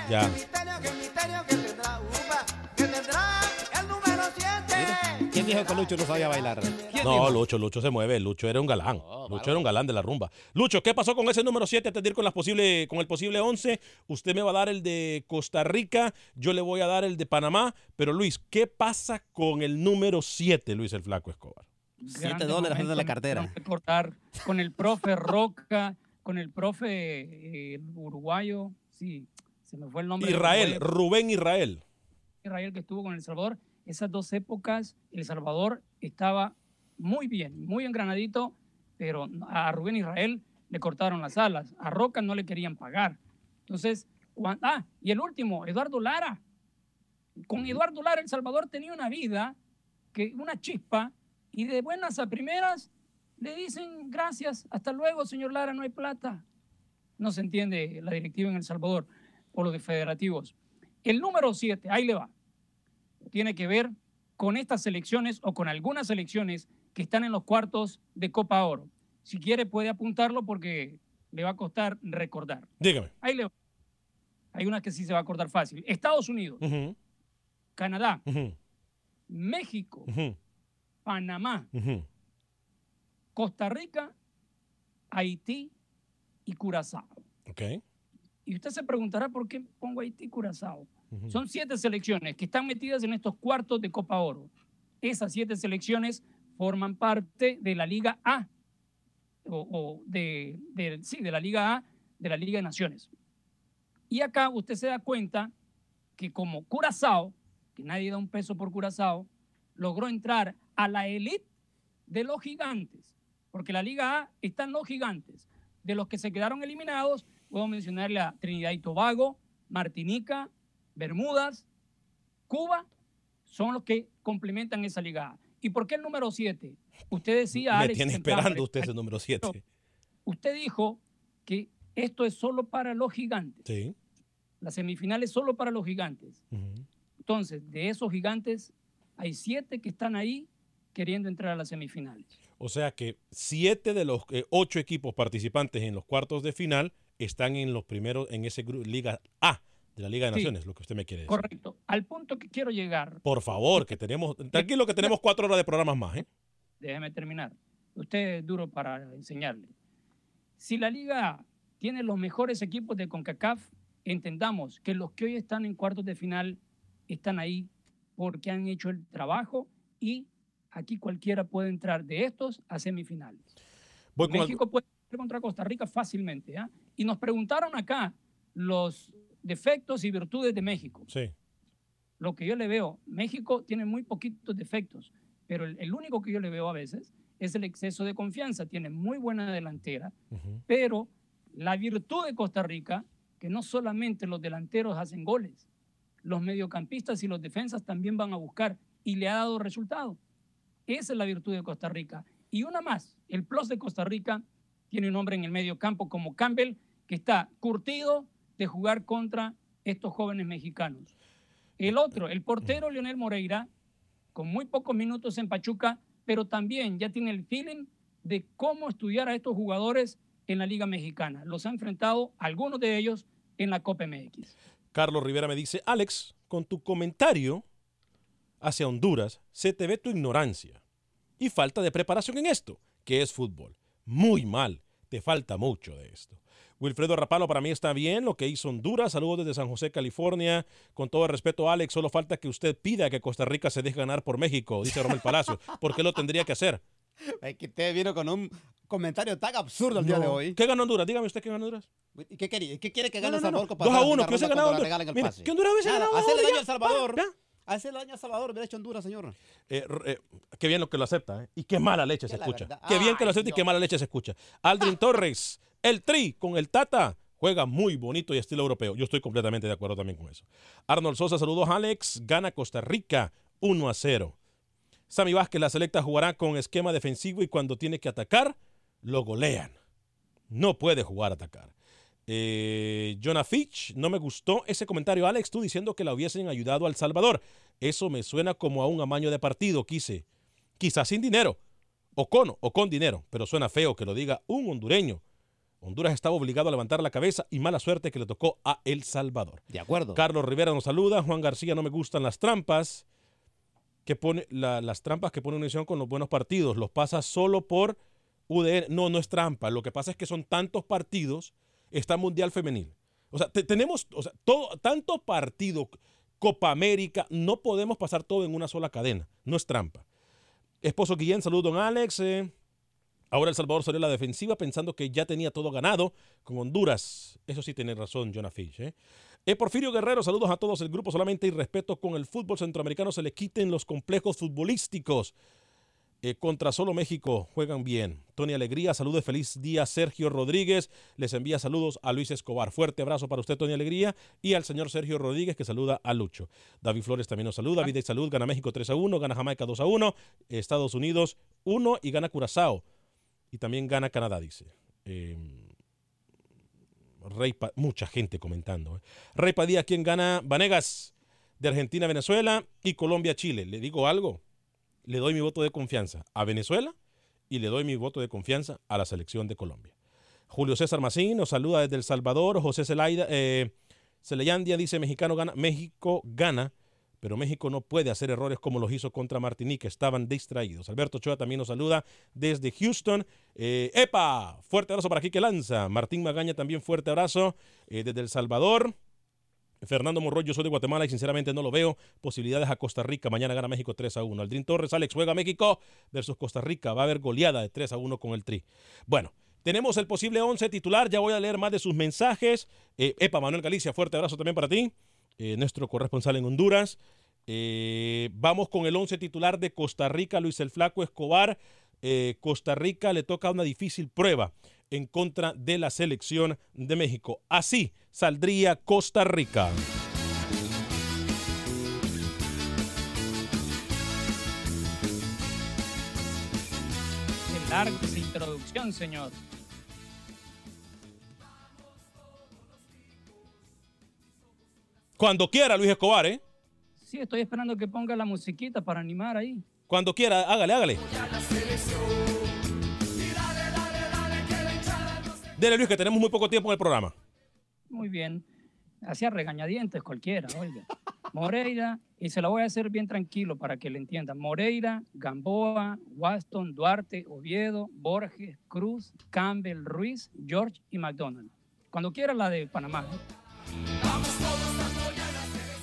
Ya. ya. Dijo que Lucho no sabía bailar? No, Lucho, Lucho se mueve. Lucho era un galán. Oh, Lucho era un galán de la rumba. Lucho, ¿qué pasó con ese número 7 antes de ir con, las posible, con el posible 11? Usted me va a dar el de Costa Rica, yo le voy a dar el de Panamá. Pero Luis, ¿qué pasa con el número 7, Luis el Flaco Escobar? 7 dólares de la cartera. Cortar con el profe Roca, con el profe eh, uruguayo, sí, se me fue el nombre. Israel, Rubén Israel. Israel que estuvo con El Salvador esas dos épocas El Salvador estaba muy bien, muy engranadito, pero a Rubén Israel le cortaron las alas, a Roca no le querían pagar. Entonces, ah, y el último, Eduardo Lara. Con Eduardo Lara El Salvador tenía una vida, que una chispa, y de buenas a primeras le dicen gracias, hasta luego, señor Lara, no hay plata. No se entiende la directiva en El Salvador por los federativos. El número 7, ahí le va. Tiene que ver con estas selecciones o con algunas selecciones que están en los cuartos de Copa Oro. Si quiere puede apuntarlo porque le va a costar recordar. Dígame. Ahí le Hay una que sí se va a acordar fácil. Estados Unidos, Canadá, México, Panamá, Costa Rica, Haití y Curazao. Okay. Y usted se preguntará por qué pongo Haití y Curazao. Son siete selecciones que están metidas en estos cuartos de Copa Oro. Esas siete selecciones forman parte de la Liga A, o, de, sí, de la Liga A, de la Liga de Naciones. Y acá usted se da cuenta que como Curazao, que nadie da un peso por Curazao, logró entrar a la élite de los gigantes, porque la Liga A están los gigantes. De los que se quedaron eliminados, puedo mencionarle a Trinidad y Tobago, Martinica, Bermudas, Cuba, son los que complementan esa Liga. ¿Y por qué el número 7? Usted decía... Me tiene esperando usted ese número 7. Usted dijo que esto es solo para los gigantes. Sí. La semifinal es solo para los gigantes. Entonces, de esos gigantes, hay siete que están ahí queriendo entrar a las semifinales. O sea que siete de los eh, ocho equipos participantes en los cuartos de final están en los primeros, en ese grupo, Liga A de la Liga de Naciones, lo que usted me quiere decir. Correcto. Al punto que quiero llegar. Por favor, que tenemos, tranquilo que tenemos cuatro horas de programas más, ¿eh? Déjeme terminar. Usted es duro para enseñarle. Si la Liga tiene los mejores equipos de CONCACAF, entendamos que los que hoy están en cuartos de final están ahí porque han hecho el trabajo y aquí cualquiera puede entrar de estos a semifinales. México puede entrar contra Costa Rica fácilmente. ¿ah? Y nos preguntaron acá los defectos y virtudes de México. Sí. Lo que yo le veo, México tiene muy poquitos defectos, pero el, único que yo le veo a veces es el exceso de confianza. Tiene muy buena delantera, pero la virtud de Costa Rica, que no solamente los delanteros hacen goles, los mediocampistas y los defensas también van a buscar y le ha dado resultado. Esa es la virtud de Costa Rica. Y una más, el plus de Costa Rica tiene un hombre en el medio campo como Campbell, que está curtido, de jugar contra estos jóvenes mexicanos. El otro, el portero Leonel Moreira, con muy pocos minutos en Pachuca, pero también ya tiene el feeling de cómo estudiar a estos jugadores en la Liga Mexicana. Los ha enfrentado algunos de ellos en la Copa MX. Carlos Rivera me dice, Alex, con tu comentario hacia Honduras, se te ve tu ignorancia y falta de preparación en esto, que es fútbol. Muy mal, te falta mucho de esto. Wilfredo Rapalo, para mí está bien lo que hizo Honduras. Saludos desde San José, California. Con todo el respeto, Alex, solo falta que usted pida que Costa Rica se deje ganar por México, dice Romel Palacio. ¿Por qué lo tendría que hacer? Es que usted vino con un comentario tan absurdo el día de hoy. ¿Qué ganó Honduras? Dígame usted qué ganó Honduras. ¿Y qué, quería? ¿Qué quiere que gane El Salvador? No, 2 a 1, ¿qué se ganó Honduras? Mira, ¿Qué Honduras hubiese ganado? Hacerle daño a El Salvador. Hacerle daño a Salvador, hubiera hecho Honduras, señor. Eh, eh, qué bien lo que lo acepta, ¿eh? Y qué mala leche se escucha. Qué bien que lo acepta y qué mala leche se escucha. Aldrin Torres, el Tri con el Tata juega muy bonito y estilo europeo. Yo estoy completamente de acuerdo también con eso. Arnold Sosa, saludos Alex. Gana Costa Rica 1 a 0. Sammy Vázquez, la selecta jugará con esquema defensivo y cuando tiene que atacar, lo golean. No puede jugar a atacar. Eh, Jonah Fitch, no me gustó ese comentario, Alex, tú diciendo que la hubiesen ayudado al Salvador. Eso me suena como a un amaño de partido, quise. Quizás sin dinero, o con, o con dinero, pero suena feo que lo diga un hondureño Honduras estaba obligado a levantar la cabeza y mala suerte que le tocó a El Salvador. De acuerdo. Carlos Rivera nos saluda. Juan García, no me gustan las trampas que pone las trampas que pone Unición con los buenos partidos. Los pasa solo por UDN. No, no es trampa. Lo que pasa es que son tantos partidos. Está Mundial Femenil. O sea, tenemos o sea, todo, tanto partido, Copa América, no podemos pasar todo en una sola cadena. No es trampa. Esposo Guillén, saludo, don Alex. Eh, Ahora El Salvador salió a la defensiva pensando que ya tenía todo ganado con Honduras. Eso sí tiene razón, Jonah Fish. ¿eh? eh Porfirio Guerrero, saludos a todos el grupo. Solamente y respeto con el fútbol centroamericano se le quiten los complejos futbolísticos. Eh, contra solo México juegan bien. Tony Alegría, saludos, feliz día. Sergio Rodríguez les envía saludos a Luis Escobar. Fuerte abrazo para usted, Tony Alegría, y al señor Sergio Rodríguez que saluda a Lucho. David Flores también nos saluda. Vida y salud, gana México 3 a 1, gana Jamaica 2 a 1, Estados Unidos 1 y gana Curazao y también gana Canadá, dice. Em, Rey mucha gente comentando. ¿eh? Rey Padilla, ¿quién gana? Vanegas. de Argentina Venezuela y Colombia Chile. Le digo algo, le doy mi voto de confianza a Venezuela y le doy mi voto de confianza a la selección de Colombia. Julio César Macín nos saluda desde El Salvador. José Celaida, eh, dice Mexicano gana, México gana, pero México no puede hacer errores como los hizo contra Martinique, estaban distraídos. Alberto Ochoa también nos saluda desde Houston. Eh, ¡Epa! Fuerte abrazo para que Lanza. Martín Magaña también fuerte abrazo eh, desde El Salvador. Fernando Morroy, yo soy de Guatemala y sinceramente no lo veo. Posibilidades a Costa Rica. Mañana gana México 3 a 1. Aldrin Torres, Alex juega México versus Costa Rica. Va a haber goleada de 3 a 1 con el Tri. Bueno, tenemos el posible 11 titular. Ya voy a leer más de sus mensajes. Eh, Epa, Manuel Galicia, fuerte abrazo también para ti. Eh, nuestro corresponsal en Honduras. Eh, vamos con el 11 titular de Costa Rica, Luis el Flaco Escobar. Costa Rica le toca una difícil prueba en contra de la selección de México. Así saldría Costa Rica. Qué larga introducción, señor. Cuando quiera, Luis Escobar, ¿eh? Sí, estoy esperando que ponga la musiquita para animar ahí. Cuando quiera, hágale, hágale. Dele, Luis, que tenemos muy poco tiempo en el programa. Muy bien. Hacía regañadientes cualquiera, oiga. Moreira, y se la voy a hacer bien tranquilo para que le entiendan. Moreira, Gamboa, Waston, Duarte, Oviedo, Borges, Cruz, Campbell, Ruiz, George y McDonald. Cuando quiera la de Panamá.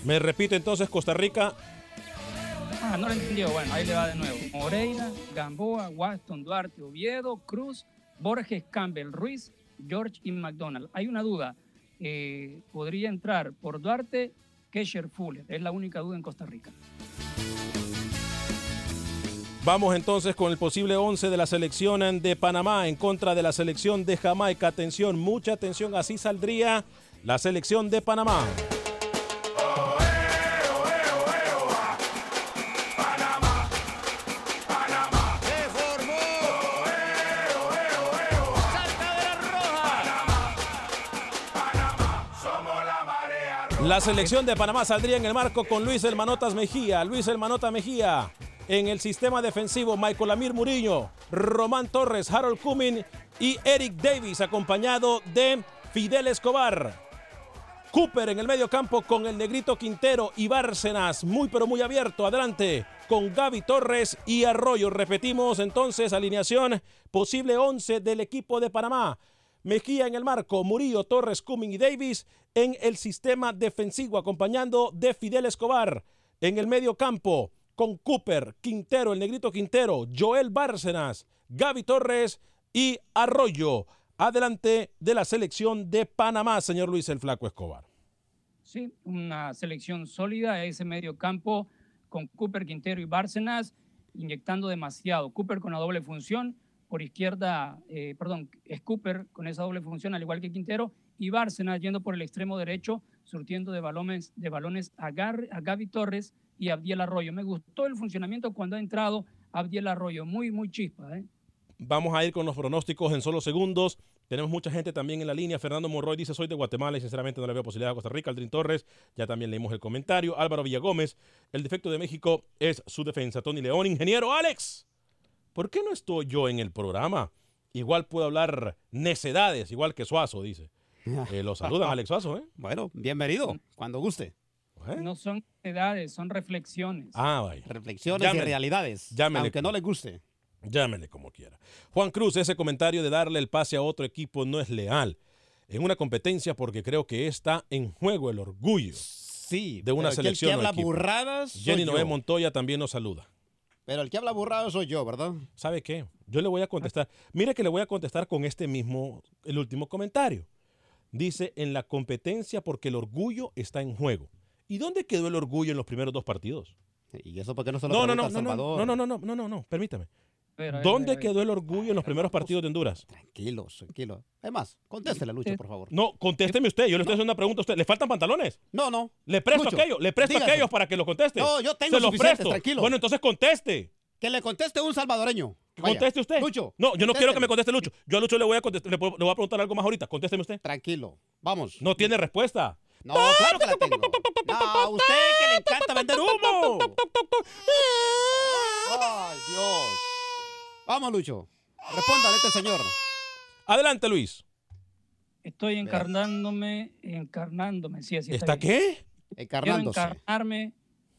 Me repito entonces, Costa Rica. Ah, no lo entendió. Bueno, ahí le va de nuevo. Moreira, Gamboa, Waston, Duarte, Oviedo, Cruz, Borges, Campbell, Ruiz, George y McDonald. Hay una duda. Eh, podría entrar por Duarte, Kesher Fuller. Es la única duda en Costa Rica. Vamos entonces con el posible 11 de la selección de Panamá en contra de la selección de Jamaica. Atención, mucha atención, así saldría la selección de Panamá. La selección de Panamá saldría en el marco con Luis El Mejía. Luis El Mejía. En el sistema defensivo, Michael Amir Murillo, Román Torres, Harold Cumin y Eric Davis, acompañado de Fidel Escobar. Cooper en el medio campo con el Negrito Quintero y Bárcenas, muy pero muy abierto. Adelante con Gaby Torres y Arroyo. Repetimos entonces alineación posible 11 del equipo de Panamá. Mejía en el marco, Murillo, Torres, Cumming y Davis en el sistema defensivo, acompañando de Fidel Escobar. En el medio campo, con Cooper, Quintero, el negrito Quintero, Joel Bárcenas, Gaby Torres y Arroyo. Adelante de la selección de Panamá, señor Luis el Flaco Escobar. Sí, una selección sólida, ese medio campo con Cooper, Quintero y Bárcenas, inyectando demasiado. Cooper con la doble función, por izquierda, eh, perdón, es Cooper con esa doble función, al igual que Quintero, y Bárcenas yendo por el extremo derecho, surtiendo de balones, de balones a, a Gaby Torres y Abdiel Arroyo. Me gustó el funcionamiento cuando ha entrado Abdiel Arroyo, muy, muy chispa. ¿eh? Vamos a ir con los pronósticos en solo segundos. Tenemos mucha gente también en la línea. Fernando Morroy dice, soy de Guatemala y sinceramente no le veo posibilidad a Costa Rica. Aldrin Torres, ya también leímos el comentario. Álvaro Villagómez, el defecto de México es su defensa. Tony León, ingeniero Alex. ¿Por qué no estoy yo en el programa? Igual puedo hablar necedades, igual que Suazo, dice. Eh, lo saludan, Alex Suazo, ¿eh? Bueno, bienvenido, cuando guste. No son necedades, son reflexiones. Ah, vaya. Reflexiones y realidades, aunque no le guste. Llámele como quiera. Juan Cruz, ese comentario de darle el pase a otro equipo no es leal. En una competencia porque creo que está en juego el orgullo sí, de una selección. El que habla burradas. Jenny Noé Montoya también nos saluda. Pero el que habla burrado soy yo, ¿verdad? ¿Sabe qué? Yo le voy a contestar. Mire que le voy a contestar con este mismo, el último comentario. Dice, en la competencia porque el orgullo está en juego. ¿Y dónde quedó el orgullo en los primeros dos partidos? ¿Y eso por qué no se lo no, no, no, Salvador? No, no, no, no, no, no, no, permítame. ¿Dónde quedó el orgullo en los primeros partidos de Honduras? Tranquilos, tranquilo. Además, contéstele, Lucho, por favor. No, contésteme usted. Yo le estoy haciendo una pregunta a usted. ¿Le faltan pantalones? No, no. Le presto aquellos. Le presto aquellos para que lo conteste. No, yo tengo Se los presto. tranquilo. Bueno, entonces conteste. Que le conteste un salvadoreño. conteste usted. Lucho. No, yo no quiero que me conteste Lucho. Yo a Lucho le voy a contestar, le, voy a preguntar algo más ahorita. Contésteme usted. Tranquilo. Vamos. No tiene respuesta. No, claro que la tengo. No, A usted que le encanta vender humo. Ay, Dios. Vamos, Lucho. Respóndale a este señor. Adelante, Luis. Estoy encarnándome, encarnándome, sí, así ¿Está bien. qué? Quiero Encarnándose. encarnarme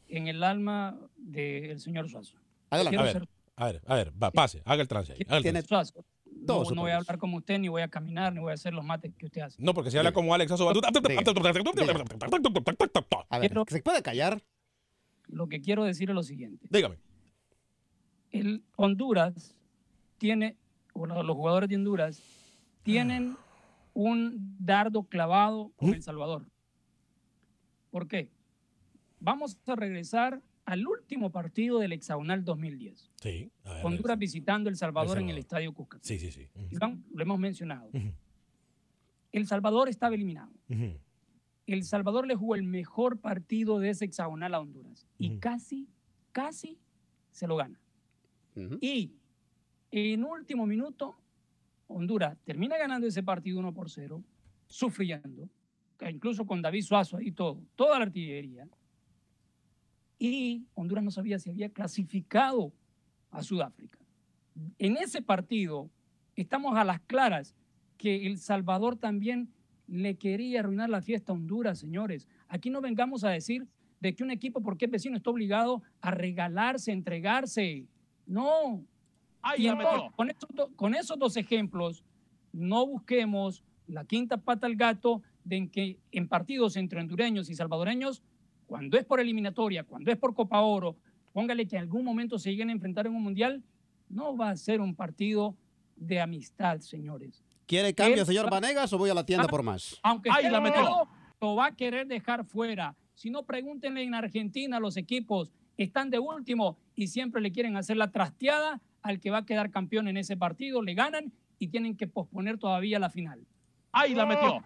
en el alma del señor Suazo. Adelante. Quiero A ver, ser a ver, a ver, va, pase, haga el trance ahí. haga el tiene trance. Suazo. No, no voy a hablar como usted, ni voy a caminar, ni voy a hacer los mates que usted hace. No, porque si habla como Alex va- A ver, ¿se puede callar? Lo que quiero decir es lo siguiente. Dígame. El Honduras tiene, bueno, los jugadores de Honduras tienen un dardo clavado con El Salvador. ¿Por qué? Vamos a regresar al último partido del hexagonal 2010. Sí. a ver, Honduras visitando El Salvador, en el. Estadio Cuscatlán. Sí, sí, sí. Lo hemos mencionado. El Salvador estaba eliminado. El Salvador le jugó el mejor partido de ese hexagonal a Honduras. Y casi, casi se lo gana. Y en último minuto, Honduras termina ganando ese partido 1 por 0, sufriendo, incluso con David Suazo ahí todo, toda la artillería. Y Honduras no sabía si había clasificado a Sudáfrica. En ese partido estamos a las claras que El Salvador también le quería arruinar la fiesta a Honduras, señores. Aquí no vengamos a decir de que un equipo, porque es vecino, está obligado a regalarse, entregarse. No. Ahí Y la entonces, metió. con, esos do- con esos dos ejemplos, no busquemos la quinta pata al gato de en que en partidos entre hondureños y salvadoreños, cuando es por eliminatoria, cuando es por Copa Oro, póngale que en algún momento se lleguen a enfrentar en un mundial, no va a ser un partido de amistad, señores. ¿Quiere cambio, señor va- Vanegas, o voy a la tienda Ah, por más? Aunque Ahí la metió. lo va a querer dejar fuera. Si no, pregúntenle en Argentina, los equipos están de último y siempre le quieren hacer la trasteada al que va a quedar campeón en ese partido, le ganan y tienen que posponer todavía la final. Ahí la metió.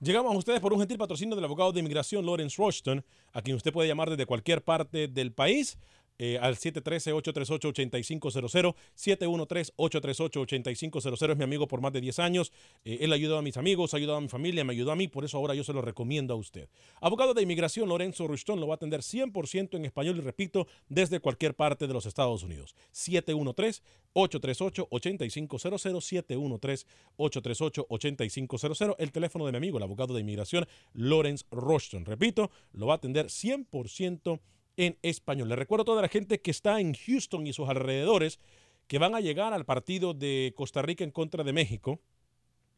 Llegamos a ustedes por un gentil patrocinio del abogado de inmigración Lawrence Rushton, a quien usted puede llamar desde cualquier parte del país. Eh, al 713-838-8500, 713-838-8500. Es mi amigo por más de 10 años. Eh, él ayudó a mis amigos, ayudado a mi familia, me ayudó a mí, por eso ahora yo se lo recomiendo a usted. Abogado de inmigración Lorenzo Rushton lo va a atender 100% en español y repito, desde cualquier parte de los Estados Unidos. 713-838-8500, 713-838-8500, el teléfono de mi amigo, el abogado de inmigración Lawrence Rushton. Repito, lo va a atender 100% en español. Le recuerdo a toda la gente que está en Houston y sus alrededores que van a llegar al partido de Costa Rica en contra de México.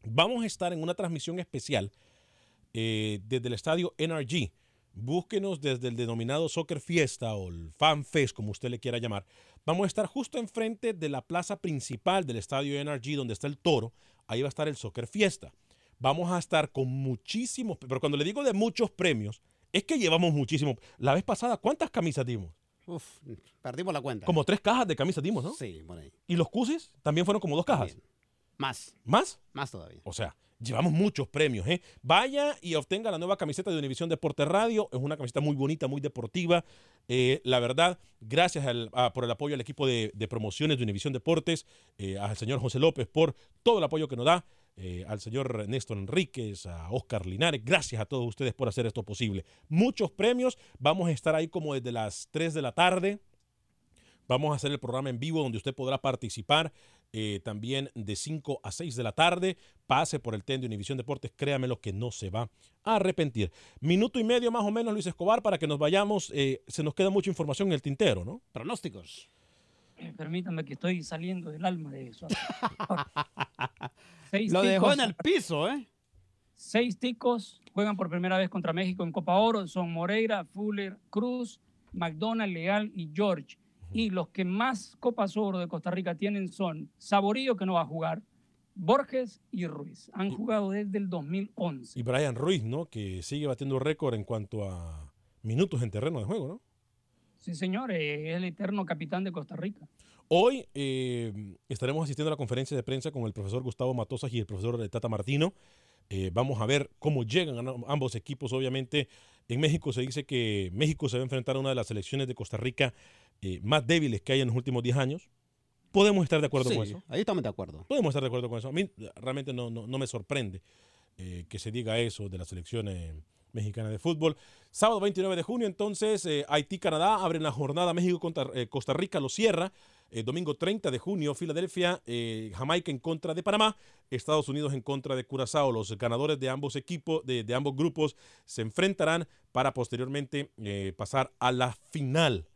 Vamos a estar en una transmisión especial eh, desde el estadio NRG. Búsquenos desde el denominado Soccer Fiesta o el Fan Fest, como usted le quiera llamar. Vamos a estar justo enfrente de la plaza principal del estadio NRG, donde está el toro. Ahí va a estar el Soccer Fiesta. Vamos a estar con muchísimos, pero cuando le digo de muchos premios, es que llevamos muchísimos. La vez pasada, ¿cuántas camisas dimos? Uf, perdimos la cuenta. Como tres cajas de camisas dimos, ¿no? Sí, por ahí. ¿Y los cusis? También fueron como dos cajas. Más. ¿Más? Más todavía. O sea, llevamos muchos premios, ¿eh? Vaya y obtenga la nueva camiseta de Univisión Deporte Radio. Es una camiseta muy bonita, muy deportiva. Eh, la verdad, gracias al- a- por el apoyo al equipo de, de promociones de Univisión Deportes, eh, al señor José López por todo el apoyo que nos da, eh, al señor Néstor Enríquez, a Oscar Linares. Gracias a todos ustedes por hacer esto posible. Muchos premios. Vamos a estar ahí como desde las 3 de la tarde. Vamos a hacer el programa en vivo donde usted podrá participar eh, también de 5 a 6 de la tarde. Pase por el TEN de Univisión Deportes, créame lo que no se va a arrepentir. Minuto y medio más o menos, Luis Escobar, para que nos vayamos. Eh, se nos queda mucha información en el tintero, ¿no? Pronósticos. Eh, permítanme que estoy saliendo del alma de eso. Seis Lo dejó ticos- en el piso, ¿eh? Seis ticos juegan por primera vez contra México en Copa Oro. Son Moreira, Fuller, Cruz, McDonald, Leal y George. Y los que más Copas Oro de Costa Rica tienen son Saborío, que no va a jugar, Borges y Ruiz. Han jugado desde el 2011. Y Brian Ruiz, ¿no? Que sigue batiendo récord en cuanto a minutos en terreno de juego, ¿no? Sí, señor, eh, es el eterno capitán de Costa Rica. Hoy eh, estaremos asistiendo a la conferencia de prensa con el profesor Gustavo Matosas y el profesor Tata Martino. Eh, vamos a ver cómo llegan a ambos equipos. Obviamente, en México se dice que México se va a enfrentar a una de las selecciones de Costa Rica eh, más débiles que hay en los últimos 10 años. Podemos estar de acuerdo Sí, con eso. ahí estamos de acuerdo. Podemos estar de acuerdo con eso. A mí realmente no, no, no me sorprende eh, que se diga eso de las selecciones Mexicana de Fútbol. Sábado 29 de junio, entonces, Haití-Canadá abren la jornada. México contra Costa Rica lo cierra. Eh, domingo 30 de junio, Filadelfia, Jamaica en contra de Panamá. Estados Unidos en contra de Curazao. Los ganadores de ambos equipos, de, ambos grupos, se enfrentarán para posteriormente pasar a la final.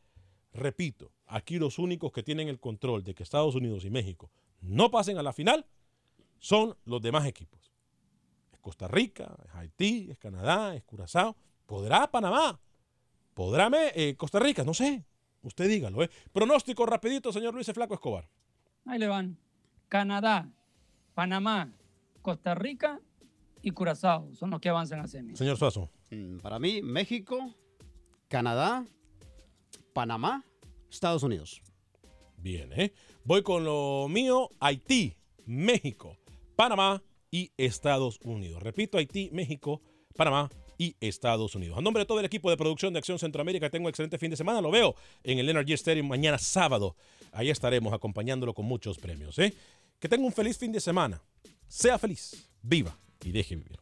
Repito, aquí los únicos que tienen el control de que Estados Unidos y México no pasen a la final son los demás equipos. Es Costa Rica, es Haití, es Canadá, es Curazao. ¿Podrá Panamá? ¿Podrá eh, Costa Rica? No sé. Usted dígalo. ¿eh? Pronóstico rapidito, señor Luis Flaco Escobar. Ahí le van. Canadá, Panamá, Costa Rica y Curazao son los que avanzan a semi. Señor Suazo. Mm, para mí, México, Canadá, Panamá, Estados Unidos. Bien, ¿eh? Voy con lo mío, Haití, México, Panamá y Estados Unidos. Repito, Haití, México, Panamá y Estados Unidos. A nombre de todo el equipo de producción de Acción Centroamérica, tengo un excelente fin de semana. Lo veo en el Energy Stadium mañana sábado. Ahí estaremos acompañándolo con muchos premios. ¿eh? Que tenga un feliz fin de semana. Sea feliz, viva y deje vivir.